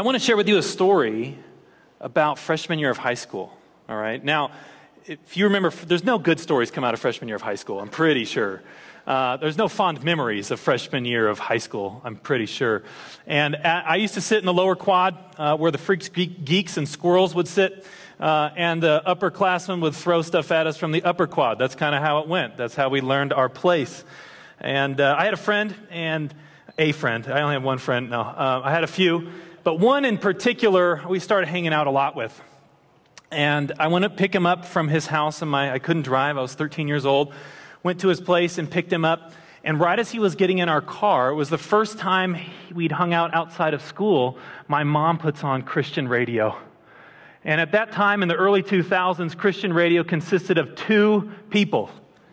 I want to share with you a story about freshman year of high school. All right. Now, if you remember, there's no good stories come out of freshman year of high school, I'm pretty sure. Uh, there's no fond memories of freshman year of high school, I'm pretty sure. And I used to sit in the lower quad uh, where the freaks, geeks, and squirrels would sit, uh, and the upperclassmen would throw stuff at us from the upper quad. That's kind of how it went. That's how we learned our place. And uh, I had a friend, and a friend. I only have one friend. No, uh, I had a few, but one in particular we started hanging out a lot with. And I went to pick him up from his house, and my I couldn't drive. I was 13 years old. Went to his place and picked him up. And right as he was getting in our car, it was the first time we'd hung out outside of school. My mom puts on Christian radio. And at that time, in the early 2000s, Christian radio consisted of two people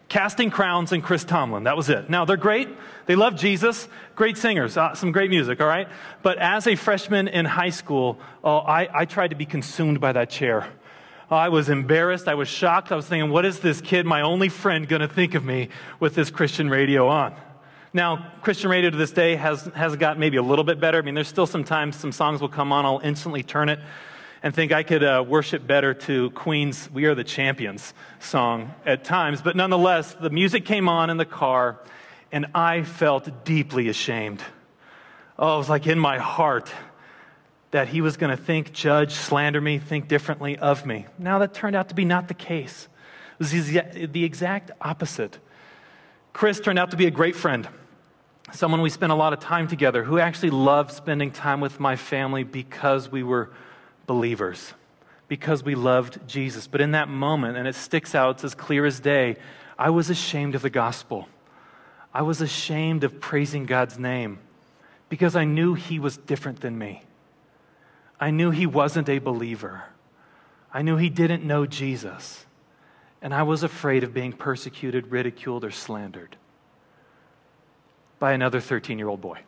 Casting Crowns and Chris Tomlin. That was it. Now, they're great. They love Jesus. Great singers. Uh, some great music, all right? But as a freshman in high school, oh, I, I tried to be consumed by that chair. Oh, I was embarrassed. I was shocked. I was thinking, what is this kid, my only friend, going to think of me with this Christian radio on? Now, Christian radio to this day has, has got maybe a little bit better. I mean, there's still sometimes some songs will come on, I'll instantly turn it and think I could uh, worship better to Queen's We Are the Champions song at times. But nonetheless, the music came on in the car, and I felt deeply ashamed. Oh, it was like in my heart that he was going to think, judge, slander me, think differently of me. Now, that turned out to be not the case. It was the exact opposite. Chris turned out to be a great friend, someone we spent a lot of time together, who actually loved spending time with my family because we were believers because we loved Jesus. But in that moment, and it sticks out, it's as clear as day, I was ashamed of the gospel. I was ashamed of praising God's name because I knew He was different than me. I knew He wasn't a believer. I knew He didn't know Jesus. And I was afraid of being persecuted, ridiculed, or slandered by another 13 year old boy.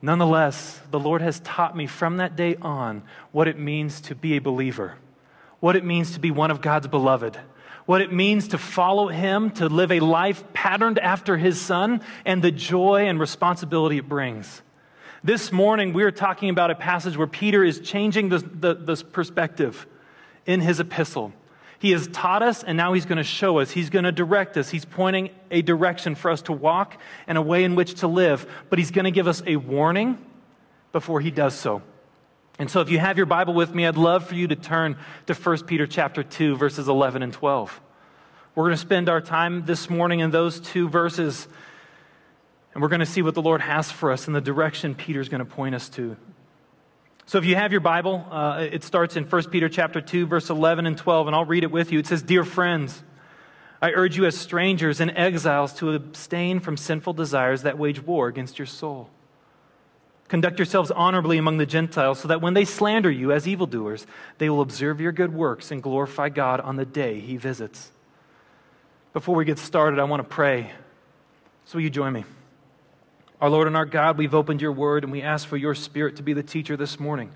Nonetheless, the Lord has taught me from that day on what it means to be a believer, what it means to be one of God's beloved, what it means to follow Him, to live a life patterned after His Son, and the joy and responsibility it brings. This morning, we are talking about a passage where Peter is changing this, this perspective in his epistle. He has taught us, and now he's going to show us. He's going to direct us. He's pointing a direction for us to walk and a way in which to live. But he's going to give us a warning before he does so. And so if you have your Bible with me, I'd love for you to turn to 1 Peter chapter 2 verses 11 and 12. We're going to spend our time this morning in those two verses and we're going to see what the Lord has for us and the direction Peter's going to point us to. So if you have your Bible, uh, it starts in 1 Peter chapter 2, verse 11 and 12, and I'll read it with you. It says, Dear friends, I urge you as strangers and exiles to abstain from sinful desires that wage war against your soul. Conduct yourselves honorably among the Gentiles, so that when they slander you as evildoers, they will observe your good works and glorify God on the day he visits. Before we get started, I want to pray. So will you join me? Our Lord and our God, we've opened your word and we ask for your spirit to be the teacher this morning.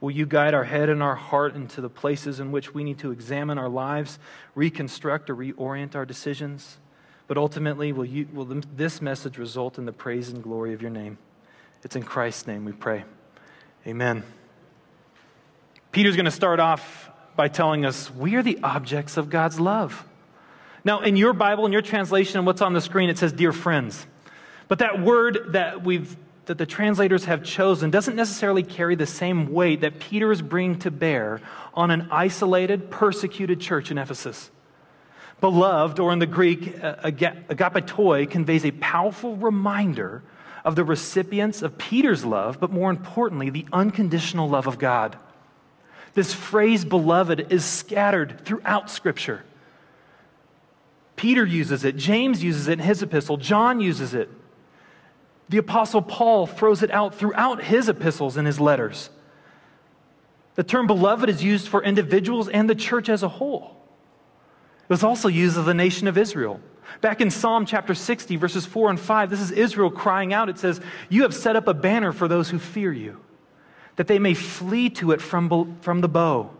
Will you guide our head and our heart into the places in which we need to examine our lives, reconstruct or reorient our decisions? But ultimately, will, you, will this message result in the praise and glory of your name? It's in Christ's name we pray. Amen. Peter's going to start off by telling us we are the objects of God's love. Now, in your Bible, in your translation, and what's on the screen, it says, Dear friends. But that word that we've that the translators have chosen doesn't necessarily carry the same weight that Peter is bringing to bear on an isolated, persecuted church in Ephesus. Beloved, or in the Greek, uh, agapetoi, conveys a powerful reminder of the recipients of Peter's love, but more importantly, the unconditional love of God. This phrase, beloved, is scattered throughout Scripture. Peter uses it, James uses it in his epistle, John uses it. The Apostle Paul throws it out throughout his epistles and his letters. The term beloved is used for individuals and the church as a whole. It was also used of the nation of Israel. Back in Psalm chapter 60, verses 4 and 5, this is Israel crying out. It says, You have set up a banner for those who fear you, that they may flee to it from, from the bow.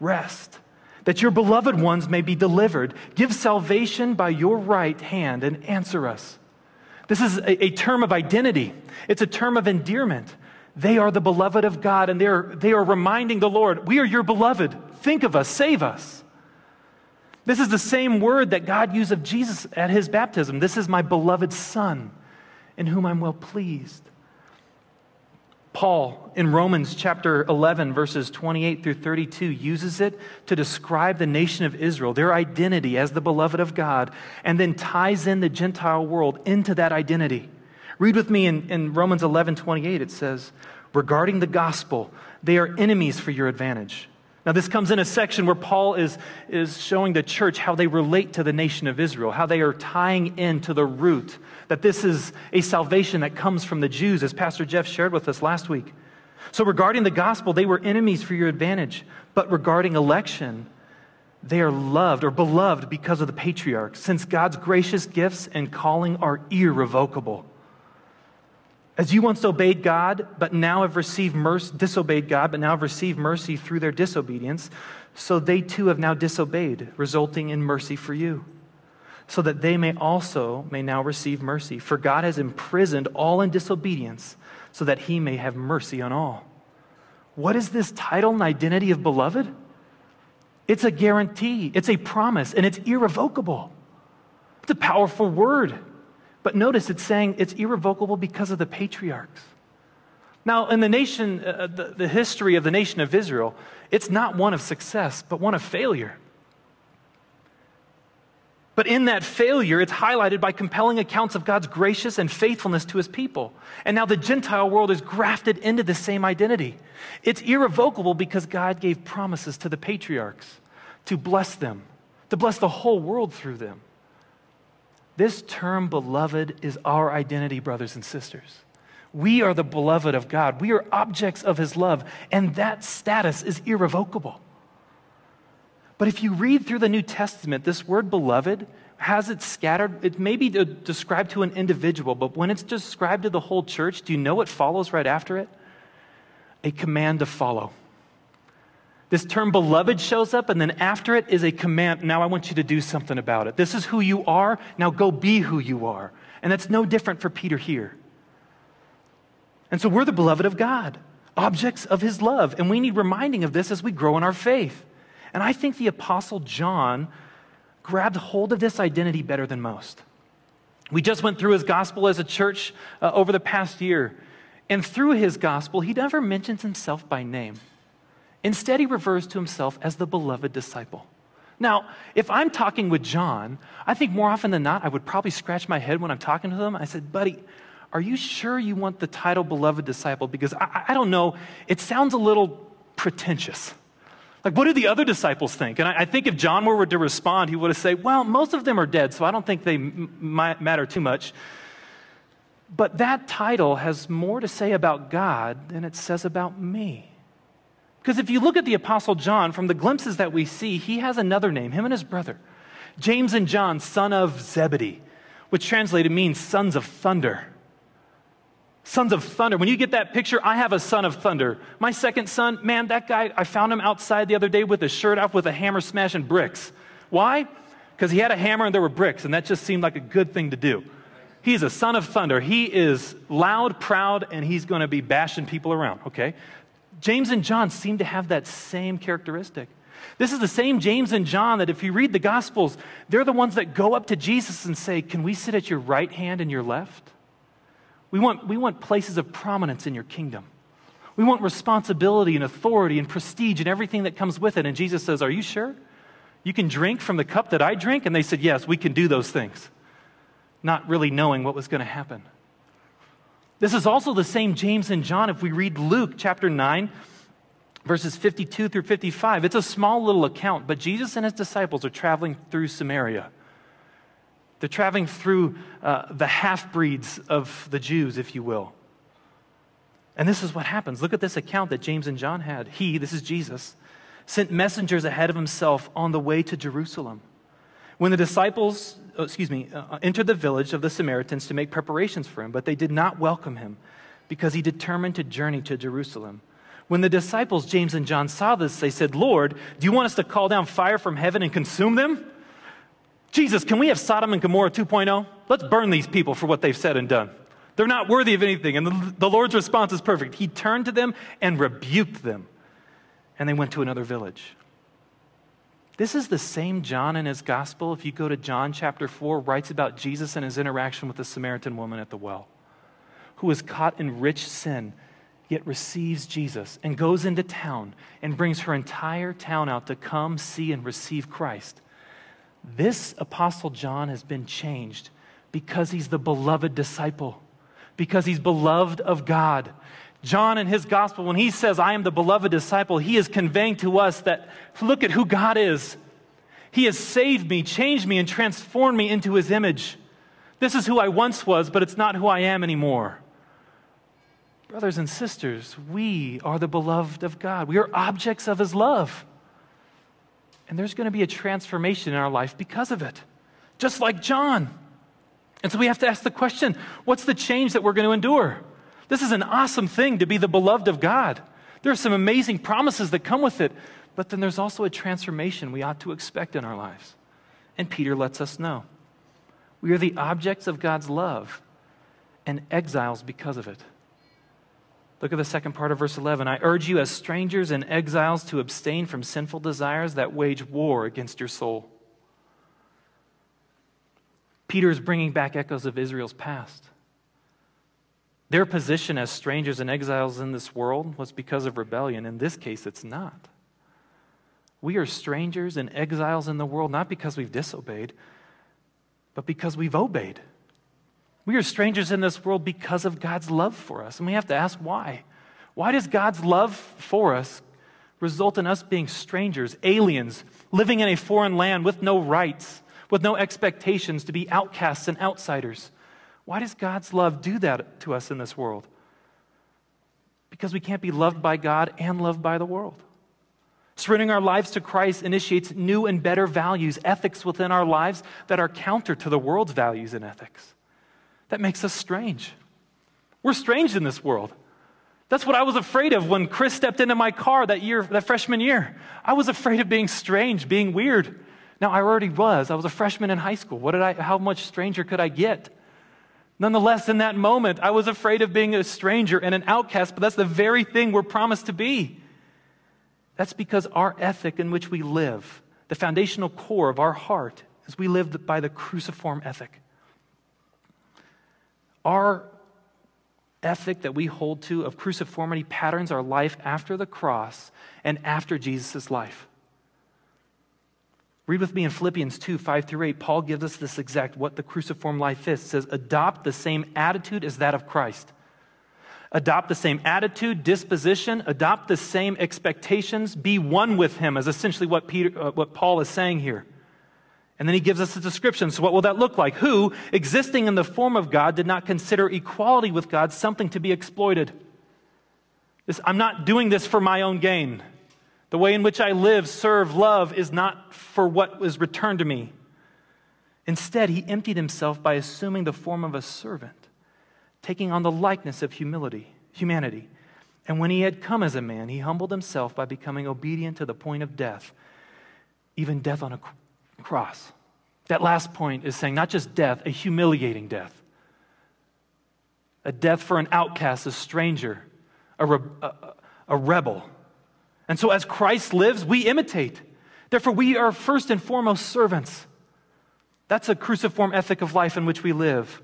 Rest, that your beloved ones may be delivered. Give salvation by your right hand and answer us. This is a, a term of identity, it's a term of endearment. They are the beloved of God, and they're, they are reminding the Lord, We are your beloved. Think of us, save us. This is the same word that God used of Jesus at his baptism. This is my beloved Son, in whom I'm well pleased. Paul in Romans chapter 11, verses 28 through 32, uses it to describe the nation of Israel, their identity as the beloved of God, and then ties in the Gentile world into that identity. Read with me in, in Romans 11, 28, it says, Regarding the gospel, they are enemies for your advantage. Now, this comes in a section where Paul is, is showing the church how they relate to the nation of Israel, how they are tying into the root, that this is a salvation that comes from the Jews, as Pastor Jeff shared with us last week. So, regarding the gospel, they were enemies for your advantage. But regarding election, they are loved or beloved because of the patriarchs, since God's gracious gifts and calling are irrevocable. As you once obeyed God, but now have received mercy, disobeyed God, but now have received mercy through their disobedience, so they too have now disobeyed, resulting in mercy for you, so that they may also may now receive mercy. For God has imprisoned all in disobedience, so that he may have mercy on all. What is this title and identity of beloved? It's a guarantee, it's a promise, and it's irrevocable. It's a powerful word. But notice it's saying it's irrevocable because of the patriarchs. Now, in the nation, uh, the, the history of the nation of Israel, it's not one of success, but one of failure. But in that failure, it's highlighted by compelling accounts of God's gracious and faithfulness to his people. And now the Gentile world is grafted into the same identity. It's irrevocable because God gave promises to the patriarchs to bless them, to bless the whole world through them. This term, beloved, is our identity, brothers and sisters. We are the beloved of God. We are objects of his love, and that status is irrevocable. But if you read through the New Testament, this word beloved has it scattered. It may be described to an individual, but when it's described to the whole church, do you know what follows right after it? A command to follow. This term beloved shows up, and then after it is a command. Now I want you to do something about it. This is who you are. Now go be who you are. And that's no different for Peter here. And so we're the beloved of God, objects of his love. And we need reminding of this as we grow in our faith. And I think the Apostle John grabbed hold of this identity better than most. We just went through his gospel as a church uh, over the past year. And through his gospel, he never mentions himself by name. Instead, he refers to himself as the beloved disciple. Now, if I'm talking with John, I think more often than not, I would probably scratch my head when I'm talking to him. I said, buddy, are you sure you want the title beloved disciple? Because I, I don't know, it sounds a little pretentious. Like, what do the other disciples think? And I, I, think if John were to respond, he would have said, Well, most of them are dead, so I don't think they m- matter too much. But that title has more to say about God than it says about me. Because if you look at the Apostle John, from the glimpses that we see, he has another name, him and his brother. James and John, son of Zebedee, which translated means sons of thunder. Sons of thunder. When you get that picture, I have a son of thunder. My second son, man, that guy, I found him outside the other day with his shirt off with a hammer smashing bricks. Why? Because he had a hammer and there were bricks, and that just seemed like a good thing to do. He's a son of thunder. He is loud, proud, and he's going to be bashing people around, okay? James and John seem to have that same characteristic. This is the same James and John that, if you read the Gospels, they're the ones that go up to Jesus and say, Can we sit at your right hand and your left? We want, we want places of prominence in your kingdom. We want responsibility and authority and prestige and everything that comes with it. And Jesus says, Are you sure? You can drink from the cup that I drink? And they said, Yes, we can do those things, not really knowing what was going to happen. This is also the same James and John if we read Luke chapter 9, verses 52 through 55. It's a small little account, but Jesus and his disciples are traveling through Samaria. They're traveling through uh, the half breeds of the Jews, if you will. And this is what happens. Look at this account that James and John had. He, this is Jesus, sent messengers ahead of himself on the way to Jerusalem. When the disciples, oh, excuse me, uh, uh, entered the village of the Samaritans to make preparations for him, but they did not welcome him because he determined to journey to Jerusalem. When the disciples, James and John, saw this, they said, Lord, do you want us to call down fire from heaven and consume them? Jesus, can we have Sodom and Gomorrah 2.0? Let's burn these people for what they've said and done. They're not worthy of anything. And the, the Lord's response is perfect. He turned to them and rebuked them, and they went to another village. This is the same John in his gospel, if you go to John chapter 4, writes about Jesus and his interaction with the Samaritan woman at the well, who was caught in rich sin, yet receives Jesus and goes into town and brings her entire town out to come see and receive Christ. This apostle John has been changed because he's the beloved disciple, because he's beloved of God. John in his gospel, when he says, I am the beloved disciple, he is conveying to us that look at who God is. He has saved me, changed me, and transformed me into his image. This is who I once was, but it's not who I am anymore. Brothers and sisters, we are the beloved of God. We are objects of his love. And there's going to be a transformation in our life because of it, just like John. And so we have to ask the question what's the change that we're going to endure? This is an awesome thing to be the beloved of God. There are some amazing promises that come with it, but then there's also a transformation we ought to expect in our lives. And Peter lets us know. We are the objects of God's love and exiles because of it. Look at the second part of verse 11. I urge you, as strangers and exiles, to abstain from sinful desires that wage war against your soul. Peter is bringing back echoes of Israel's past. Their position as strangers and exiles in this world was because of rebellion. In this case, it's not. We are strangers and exiles in the world not because we've disobeyed, but because we've obeyed. We are strangers in this world because of God's love for us. And we have to ask why. Why does God's love for us result in us being strangers, aliens, living in a foreign land with no rights, with no expectations to be outcasts and outsiders? Why does God's love do that to us in this world? Because we can't be loved by God and loved by the world. Surrendering our lives to Christ initiates new and better values, ethics within our lives that are counter to the world's values and ethics. That makes us strange. We're strange in this world. That's what I was afraid of when Chris stepped into my car that year, that freshman year. I was afraid of being strange, being weird. Now I already was. I was a freshman in high school. What did I how much stranger could I get? Nonetheless, in that moment, I was afraid of being a stranger and an outcast, but that's the very thing we're promised to be. That's because our ethic in which we live, the foundational core of our heart, is we live by the cruciform ethic. Our ethic that we hold to of cruciformity patterns our life after the cross and after Jesus' life. Read with me in Philippians 2 5 through 8. Paul gives us this exact what the cruciform life is. It says, Adopt the same attitude as that of Christ. Adopt the same attitude, disposition, adopt the same expectations, be one with him, is essentially what, Peter, uh, what Paul is saying here. And then he gives us a description. So, what will that look like? Who, existing in the form of God, did not consider equality with God something to be exploited? This, I'm not doing this for my own gain. The way in which I live, serve, love is not for what was returned to me. Instead, he emptied himself by assuming the form of a servant, taking on the likeness of humility, humanity. And when he had come as a man, he humbled himself by becoming obedient to the point of death, even death on a cross. That last point is saying not just death, a humiliating death. A death for an outcast, a stranger, a, re- a, a rebel and so, as Christ lives, we imitate. Therefore, we are first and foremost servants. That's a cruciform ethic of life in which we live.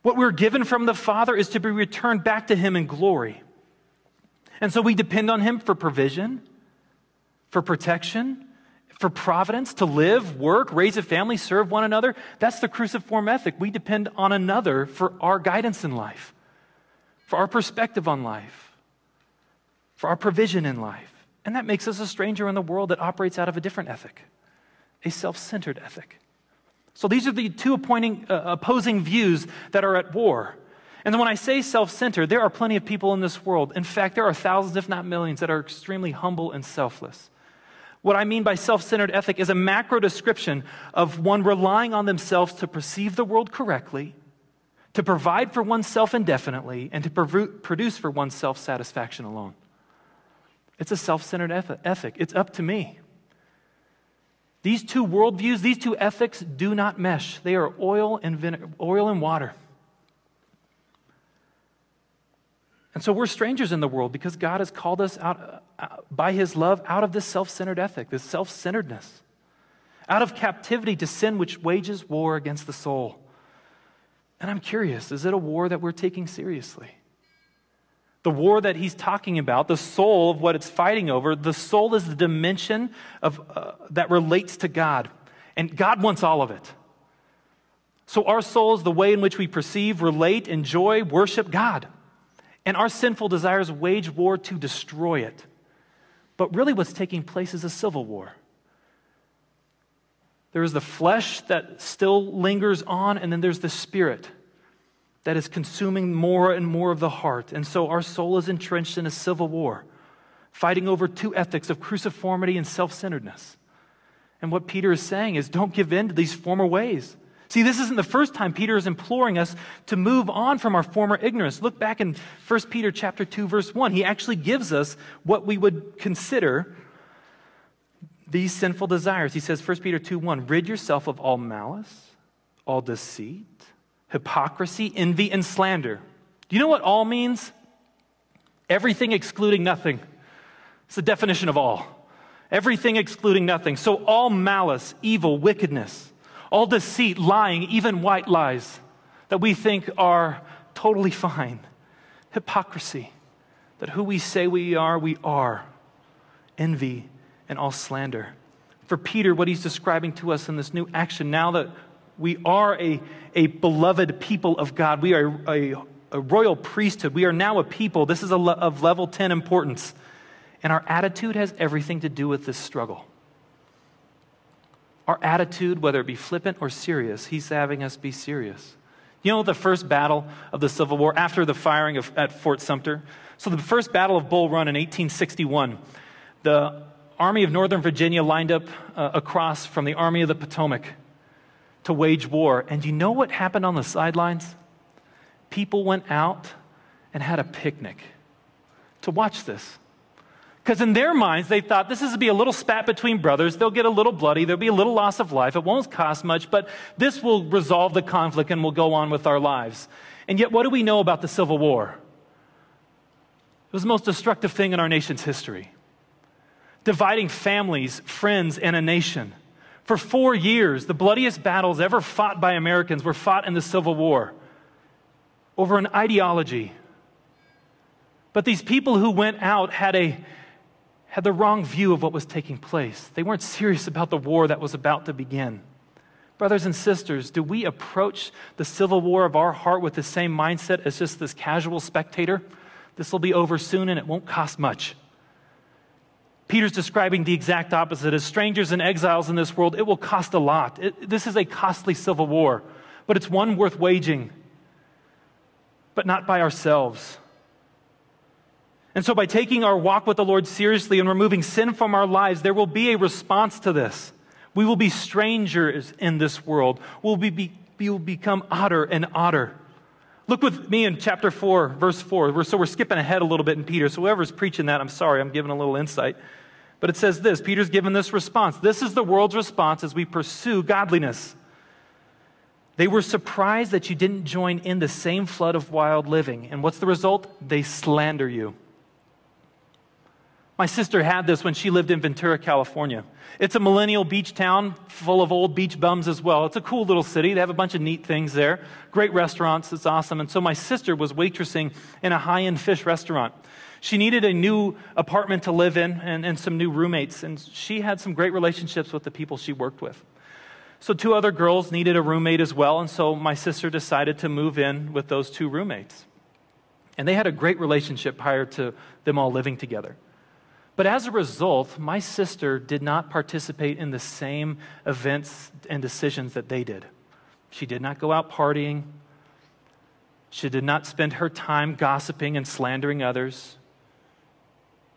What we're given from the Father is to be returned back to Him in glory. And so we depend on Him for provision, for protection, for providence, to live, work, raise a family, serve one another. That's the cruciform ethic. We depend on another for our guidance in life, for our perspective on life for our provision in life. And that makes us a stranger in the world that operates out of a different ethic, a self centered ethic. So these are the two uh, opposing views that are at war. And when I say self centered, there are plenty of people in this world. In fact, there are thousands, if not millions, that are extremely humble and selfless. What I mean by self centered ethic is a macro description of one relying on themselves to perceive the world correctly, to provide for oneself indefinitely, and to produce for oneself satisfaction alone. It's a self centered ethic. It's up to me. These two worldviews, these two ethics do not mesh. They are oil and, oil and water. And so we're strangers in the world because God has called us out uh, by his love out of this self centered ethic, this self centeredness, out of captivity to sin which wages war against the soul. And I'm curious is it a war that we're taking seriously? The war that he's talking about, the soul of what it's fighting over, the soul is the dimension of, uh, that relates to God. And God wants all of it. So our soul is the way in which we perceive, relate, enjoy, worship God. And our sinful desires wage war to destroy it. But really, what's taking place is a civil war. There is the flesh that still lingers on, and then there's the spirit that is consuming more and more of the heart. And so our soul is entrenched in a civil war, fighting over two ethics of cruciformity and self centeredness. And what Peter is saying is don't give in to these former ways. See, this isn't the first time Peter is imploring us to move on from our former ignorance. Look back in 1 Peter chapter 2 verse 1. He actually gives us what we would consider these sinful desires. He says 1 Peter 2 1, rid yourself of all malice, all deceit, hypocrisy, envy, and slander. Do you know what all means? Everything excluding nothing. It's the definition of all. Everything excluding nothing. So, all malice, evil, wickedness, all deceit, lying, even white lies that we think are totally fine. Hypocrisy, that who we say we are, we are. Envy and all slander. For Peter, what he's describing to us in this new action, now that we are a, a beloved people of God. We are a, a royal priesthood. We are now a people. This is a, of level 10 importance. And our attitude has everything to do with this struggle. Our attitude, whether it be flippant or serious, he's having us be serious. You know the first battle of the Civil War after the firing of, at Fort Sumter? So, the first battle of Bull Run in 1861, the Army of Northern Virginia lined up uh, across from the Army of the Potomac to wage war. And you know what happened on the sidelines? People went out and had a picnic to watch this. Because in their minds, they thought this is to be a little spat between brothers. They'll get a little bloody. There'll be a little loss of life. It won't cost much, but this will resolve the conflict and we'll go on with our lives. And yet, what do we know about the Civil War? It was the most destructive thing in our nation's history, dividing families, friends, and a nation. For four years, the bloodiest battles ever fought by Americans were fought in the Civil War over an ideology. But these people who went out had, a, had the wrong view of what was taking place. They weren't serious about the war that was about to begin. Brothers and sisters, do we approach the civil war of our heart with the same mindset as just this casual spectator? This will be over soon and it won't cost much. Peter's describing the exact opposite. As strangers and exiles in this world, it will cost a lot. It, this is a costly civil war, but it's one worth waging, but not by ourselves. And so, by taking our walk with the Lord seriously and removing sin from our lives, there will be a response to this. We will be strangers in this world. We'll be, we will become odder and odder. Look with me in chapter 4, verse 4. We're, so we're skipping ahead a little bit in Peter. So whoever's preaching that, I'm sorry, I'm giving a little insight. But it says this Peter's given this response. This is the world's response as we pursue godliness. They were surprised that you didn't join in the same flood of wild living. And what's the result? They slander you. My sister had this when she lived in Ventura, California. It's a millennial beach town full of old beach bums as well. It's a cool little city. They have a bunch of neat things there. Great restaurants. It's awesome. And so my sister was waitressing in a high end fish restaurant. She needed a new apartment to live in and, and some new roommates. And she had some great relationships with the people she worked with. So, two other girls needed a roommate as well. And so my sister decided to move in with those two roommates. And they had a great relationship prior to them all living together. But as a result, my sister did not participate in the same events and decisions that they did. She did not go out partying. She did not spend her time gossiping and slandering others.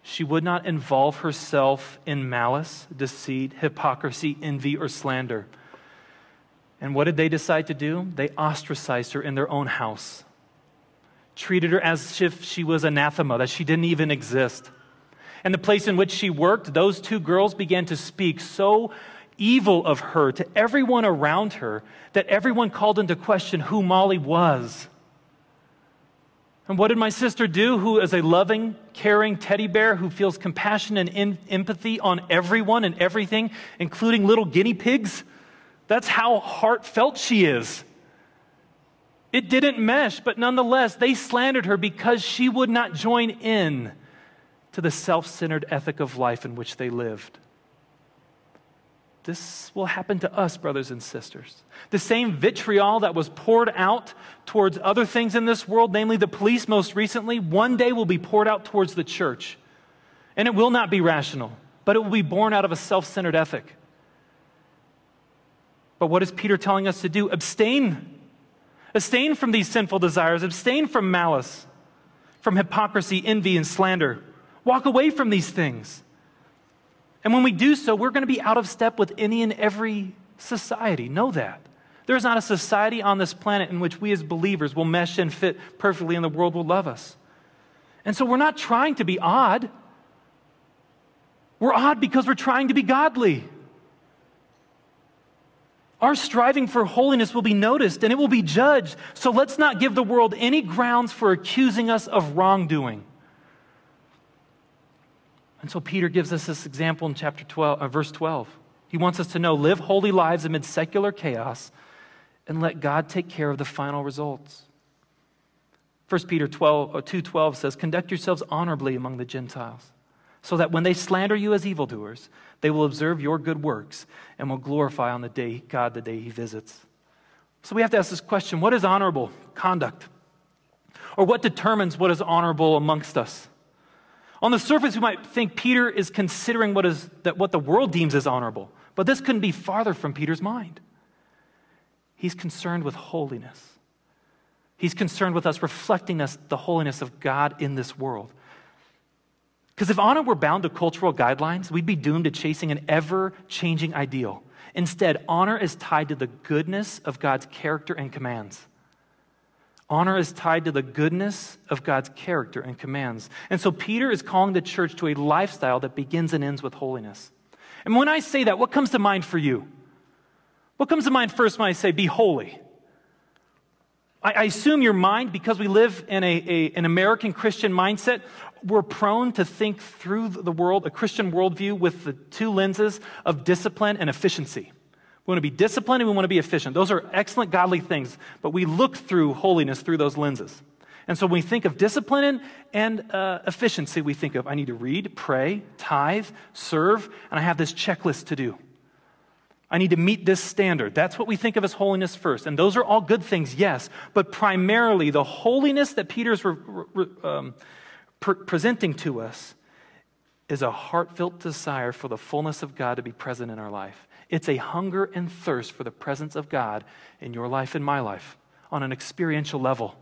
She would not involve herself in malice, deceit, hypocrisy, envy, or slander. And what did they decide to do? They ostracized her in their own house, treated her as if she was anathema, that she didn't even exist and the place in which she worked, those two girls began to speak so evil of her to everyone around her that everyone called into question who Molly was. And what did my sister do, who is a loving, caring teddy bear who feels compassion and in- empathy on everyone and everything, including little guinea pigs? That's how heartfelt she is. It didn't mesh, but nonetheless, they slandered her because she would not join in to the self centered ethic of life in which they lived. This will happen to us, brothers and sisters. The same vitriol that was poured out towards other things in this world, namely the police most recently, one day will be poured out towards the church. And it will not be rational, but it will be born out of a self centered ethic. But what is Peter telling us to do? Abstain. Abstain from these sinful desires, abstain from malice, from hypocrisy, envy, and slander. Walk away from these things. And when we do so, we're going to be out of step with any and every society. Know that. There's not a society on this planet in which we as believers will mesh and fit perfectly and the world will love us. And so we're not trying to be odd. We're odd because we're trying to be godly. Our striving for holiness will be noticed and it will be judged. So let's not give the world any grounds for accusing us of wrongdoing. And so Peter gives us this example in chapter 12, uh, verse 12. He wants us to know live holy lives amid secular chaos and let God take care of the final results. 1 Peter 12, 2.12 says, Conduct yourselves honorably among the Gentiles, so that when they slander you as evildoers, they will observe your good works and will glorify on the day God the day he visits. So we have to ask this question what is honorable conduct? Or what determines what is honorable amongst us? On the surface, we might think Peter is considering what, is, that what the world deems as honorable, but this couldn't be farther from Peter's mind. He's concerned with holiness. He's concerned with us reflecting us the holiness of God in this world. Because if honor were bound to cultural guidelines, we'd be doomed to chasing an ever changing ideal. Instead, honor is tied to the goodness of God's character and commands. Honor is tied to the goodness of God's character and commands. And so Peter is calling the church to a lifestyle that begins and ends with holiness. And when I say that, what comes to mind for you? What comes to mind first when I say be holy? I, I assume your mind, because we live in a, a, an American Christian mindset, we're prone to think through the world, a Christian worldview, with the two lenses of discipline and efficiency. We want to be disciplined and we want to be efficient. Those are excellent godly things, but we look through holiness through those lenses. And so when we think of discipline and uh, efficiency, we think of I need to read, pray, tithe, serve, and I have this checklist to do. I need to meet this standard. That's what we think of as holiness first. And those are all good things, yes. But primarily, the holiness that Peter's re- re- um, pre- presenting to us is a heartfelt desire for the fullness of God to be present in our life. It's a hunger and thirst for the presence of God in your life and my life on an experiential level.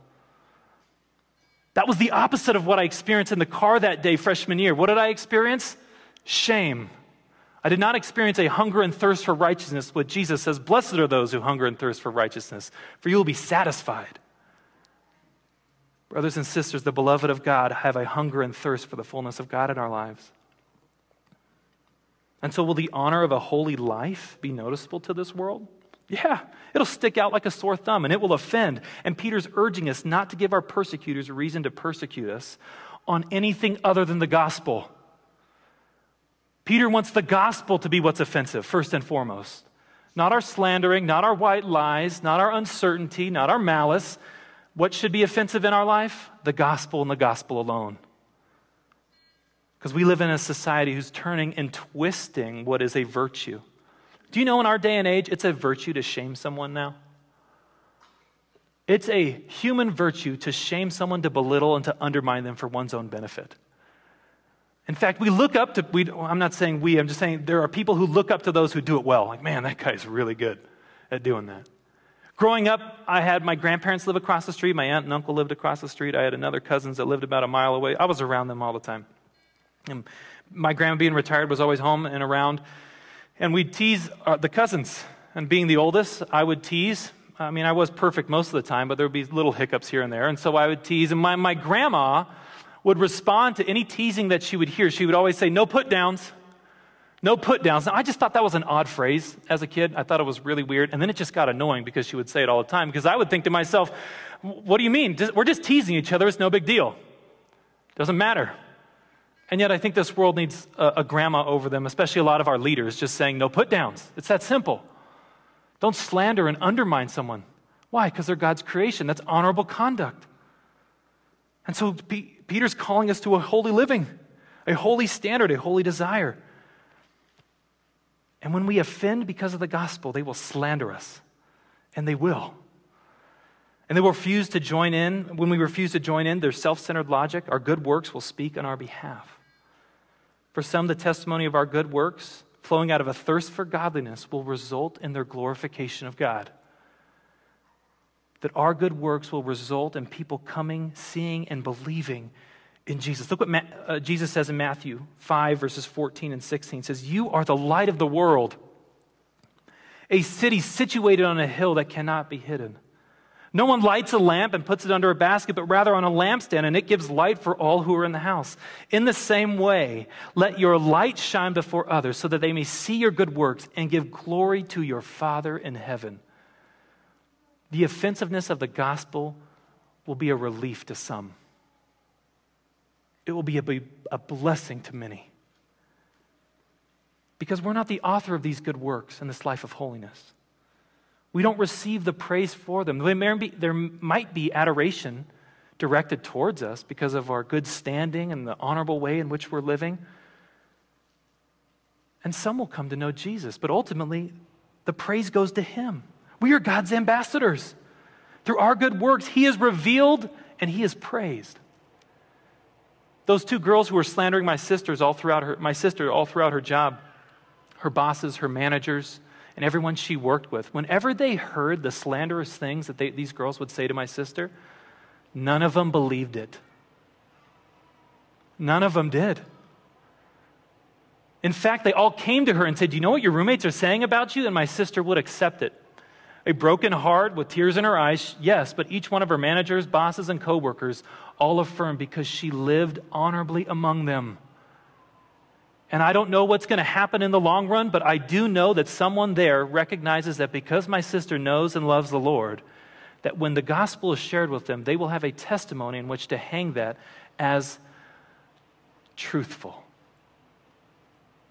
That was the opposite of what I experienced in the car that day, freshman year. What did I experience? Shame. I did not experience a hunger and thirst for righteousness. What Jesus says, Blessed are those who hunger and thirst for righteousness, for you will be satisfied. Brothers and sisters, the beloved of God have a hunger and thirst for the fullness of God in our lives. And so, will the honor of a holy life be noticeable to this world? Yeah, it'll stick out like a sore thumb and it will offend. And Peter's urging us not to give our persecutors a reason to persecute us on anything other than the gospel. Peter wants the gospel to be what's offensive, first and foremost. Not our slandering, not our white lies, not our uncertainty, not our malice. What should be offensive in our life? The gospel and the gospel alone. Because we live in a society who's turning and twisting what is a virtue. Do you know in our day and age, it's a virtue to shame someone now? It's a human virtue to shame someone, to belittle, and to undermine them for one's own benefit. In fact, we look up to, we, I'm not saying we, I'm just saying there are people who look up to those who do it well. Like, man, that guy's really good at doing that. Growing up, I had my grandparents live across the street. My aunt and uncle lived across the street. I had another cousins that lived about a mile away. I was around them all the time. And my grandma, being retired, was always home and around. And we'd tease uh, the cousins. And being the oldest, I would tease. I mean, I was perfect most of the time, but there would be little hiccups here and there. And so I would tease. And my, my grandma would respond to any teasing that she would hear. She would always say, No put downs. No put downs. Now, I just thought that was an odd phrase as a kid. I thought it was really weird. And then it just got annoying because she would say it all the time. Because I would think to myself, what do you mean? We're just teasing each other. It's no big deal. Doesn't matter. And yet, I think this world needs a, a grandma over them, especially a lot of our leaders, just saying no put downs. It's that simple. Don't slander and undermine someone. Why? Because they're God's creation. That's honorable conduct. And so P- Peter's calling us to a holy living, a holy standard, a holy desire. And when we offend because of the gospel, they will slander us. And they will. And they will refuse to join in. When we refuse to join in their self centered logic, our good works will speak on our behalf. For some, the testimony of our good works, flowing out of a thirst for godliness, will result in their glorification of God. That our good works will result in people coming, seeing, and believing in Jesus. Look what Ma- uh, Jesus says in Matthew 5, verses 14 and 16. It says, You are the light of the world, a city situated on a hill that cannot be hidden. No one lights a lamp and puts it under a basket, but rather on a lampstand, and it gives light for all who are in the house. In the same way, let your light shine before others, so that they may see your good works and give glory to your Father in heaven. The offensiveness of the gospel will be a relief to some it will be a, a blessing to many. Because we're not the author of these good works in this life of holiness. We don't receive the praise for them. Be, there might be adoration directed towards us because of our good standing and the honorable way in which we're living. And some will come to know Jesus, but ultimately, the praise goes to Him. We are God's ambassadors. Through our good works, He is revealed and He is praised. Those two girls who were slandering my sisters all throughout her, my sister all throughout her job, her bosses, her managers, and everyone she worked with, whenever they heard the slanderous things that they, these girls would say to my sister, none of them believed it. None of them did. In fact, they all came to her and said, Do you know what your roommates are saying about you? And my sister would accept it. A broken heart with tears in her eyes, yes, but each one of her managers, bosses, and coworkers all affirmed because she lived honorably among them. And I don't know what's going to happen in the long run, but I do know that someone there recognizes that because my sister knows and loves the Lord, that when the gospel is shared with them, they will have a testimony in which to hang that as truthful,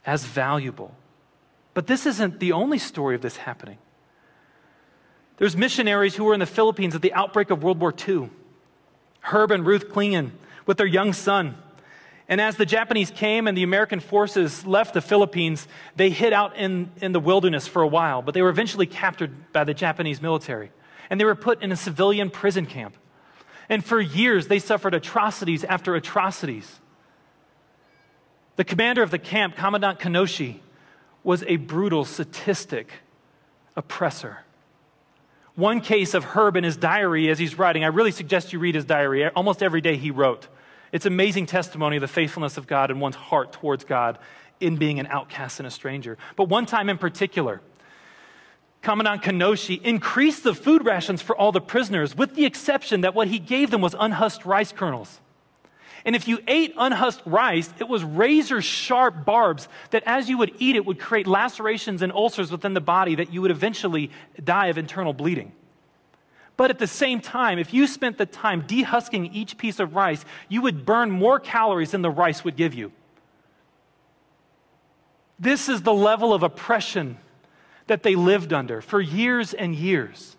as valuable. But this isn't the only story of this happening. There's missionaries who were in the Philippines at the outbreak of World War II. Herb and Ruth Clingen with their young son. And as the Japanese came and the American forces left the Philippines, they hid out in, in the wilderness for a while, but they were eventually captured by the Japanese military. And they were put in a civilian prison camp. And for years, they suffered atrocities after atrocities. The commander of the camp, Commandant Konishi, was a brutal, sadistic oppressor one case of Herb in his diary as he's writing. I really suggest you read his diary. Almost every day he wrote. It's amazing testimony of the faithfulness of God and one's heart towards God in being an outcast and a stranger. But one time in particular, Commandant Konishi increased the food rations for all the prisoners, with the exception that what he gave them was unhusked rice kernels. And if you ate unhusked rice, it was razor sharp barbs that, as you would eat it, would create lacerations and ulcers within the body that you would eventually die of internal bleeding. But at the same time, if you spent the time dehusking each piece of rice, you would burn more calories than the rice would give you. This is the level of oppression that they lived under for years and years.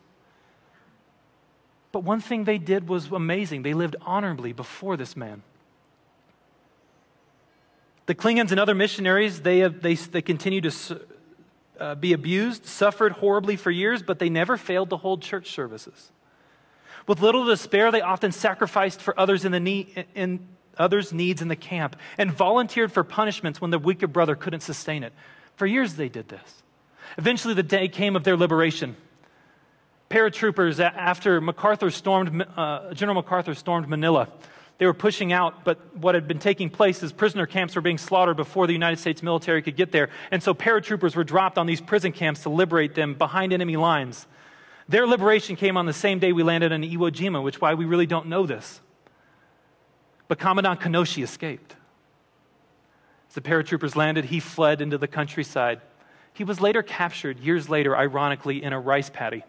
But one thing they did was amazing. They lived honorably before this man. The Clingens and other missionaries, they, they, they continue to uh, be abused, suffered horribly for years, but they never failed to hold church services. With little despair, they often sacrificed for others in the need, in others' needs in the camp and volunteered for punishments when the weaker brother couldn't sustain it. For years, they did this. Eventually, the day came of their liberation. Paratroopers, after MacArthur stormed, uh, General MacArthur stormed Manila, they were pushing out, but what had been taking place is prisoner camps were being slaughtered before the United States military could get there. And so paratroopers were dropped on these prison camps to liberate them behind enemy lines. Their liberation came on the same day we landed in Iwo Jima, which why we really don't know this. But Commandant Konishi escaped. As the paratroopers landed, he fled into the countryside. He was later captured, years later, ironically, in a rice paddy.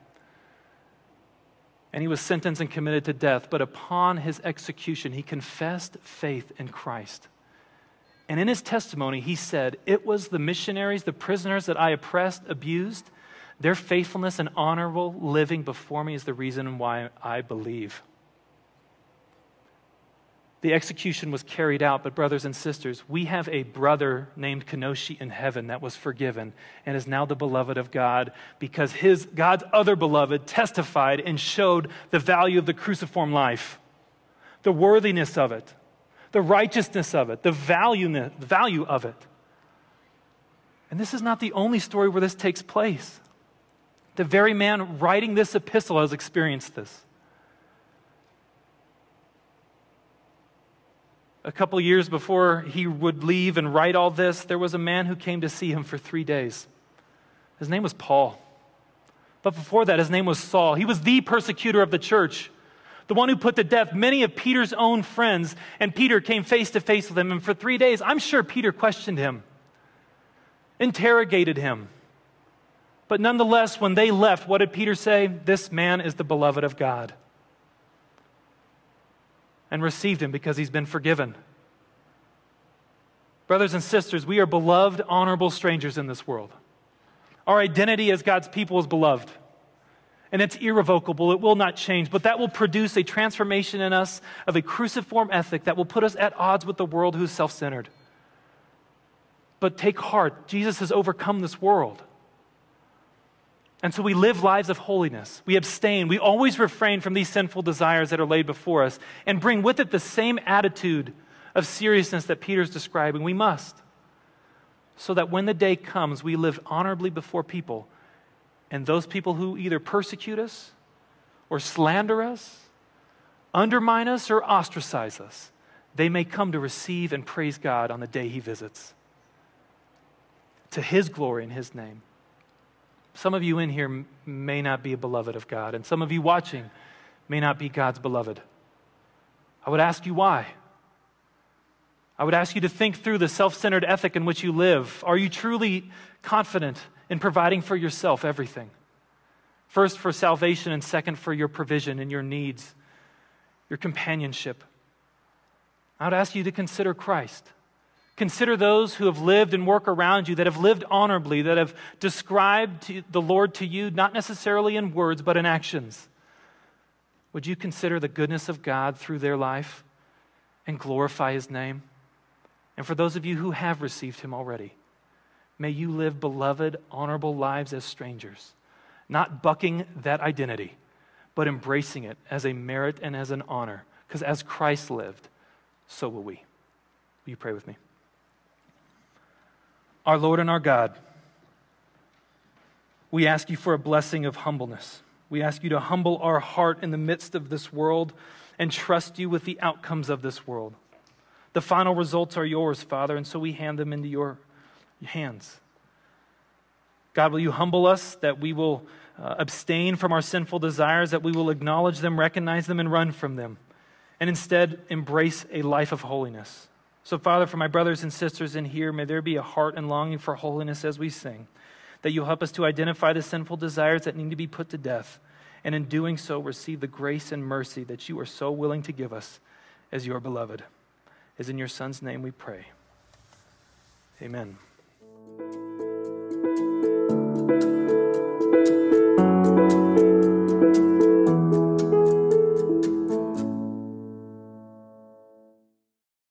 And he was sentenced and committed to death. But upon his execution, he confessed faith in Christ. And in his testimony, he said, It was the missionaries, the prisoners that I oppressed, abused. Their faithfulness and honorable living before me is the reason why I believe. The execution was carried out, but, brothers and sisters, we have a brother named Konishi in heaven that was forgiven and is now the beloved of God because his, God's other beloved testified and showed the value of the cruciform life, the worthiness of it, the righteousness of it, the value, the value of it. And this is not the only story where this takes place. The very man writing this epistle has experienced this. A couple years before he would leave and write all this, there was a man who came to see him for three days. His name was Paul. But before that, his name was Saul. He was the persecutor of the church, the one who put to death many of Peter's own friends. And Peter came face to face with him. And for three days, I'm sure Peter questioned him, interrogated him. But nonetheless, when they left, what did Peter say? This man is the beloved of God and received him because he's been forgiven. Brothers and sisters, we are beloved, honorable strangers in this world. Our identity as God's people is beloved. And it's irrevocable. It will not change. But that will produce a transformation in us of a cruciform ethic that will put us at odds with the world who's self centered. But take heart, Jesus has overcome this world. And so we live lives of holiness. We abstain. We always refrain from these sinful desires that are laid before us and bring with it the same attitude of seriousness that Peter's describing. We must. So that when the day comes, we live honorably before people. And those people who either persecute us or slander us, undermine us, or ostracize us, they may come to receive and praise God on the day he visits. To his glory and his name. Some of you in here may not be a beloved of God, and some of you watching may not be God's beloved. I would ask you why. I would ask you to think through the self centered ethic in which you live. Are you truly confident in providing for yourself everything? First, for salvation, and second, for your provision and your needs, your companionship. I would ask you to consider Christ. Consider those who have lived and work around you, that have lived honorably, that have described the Lord to you, not necessarily in words, but in actions. Would you consider the goodness of God through their life and glorify His name? And for those of you who have received Him already, may you live beloved, honorable lives as strangers, not bucking that identity, but embracing it as a merit and as an honor. Because as Christ lived, so will we. Will you pray with me? Our Lord and our God, we ask you for a blessing of humbleness. We ask you to humble our heart in the midst of this world and trust you with the outcomes of this world. The final results are yours, Father, and so we hand them into your hands. God, will you humble us that we will uh, abstain from our sinful desires, that we will acknowledge them, recognize them, and run from them, and instead embrace a life of holiness? So, Father, for my brothers and sisters in here, may there be a heart and longing for holiness as we sing, that you'll help us to identify the sinful desires that need to be put to death, and in doing so, receive the grace and mercy that you are so willing to give us as your beloved. Is in your Son's name we pray. Amen.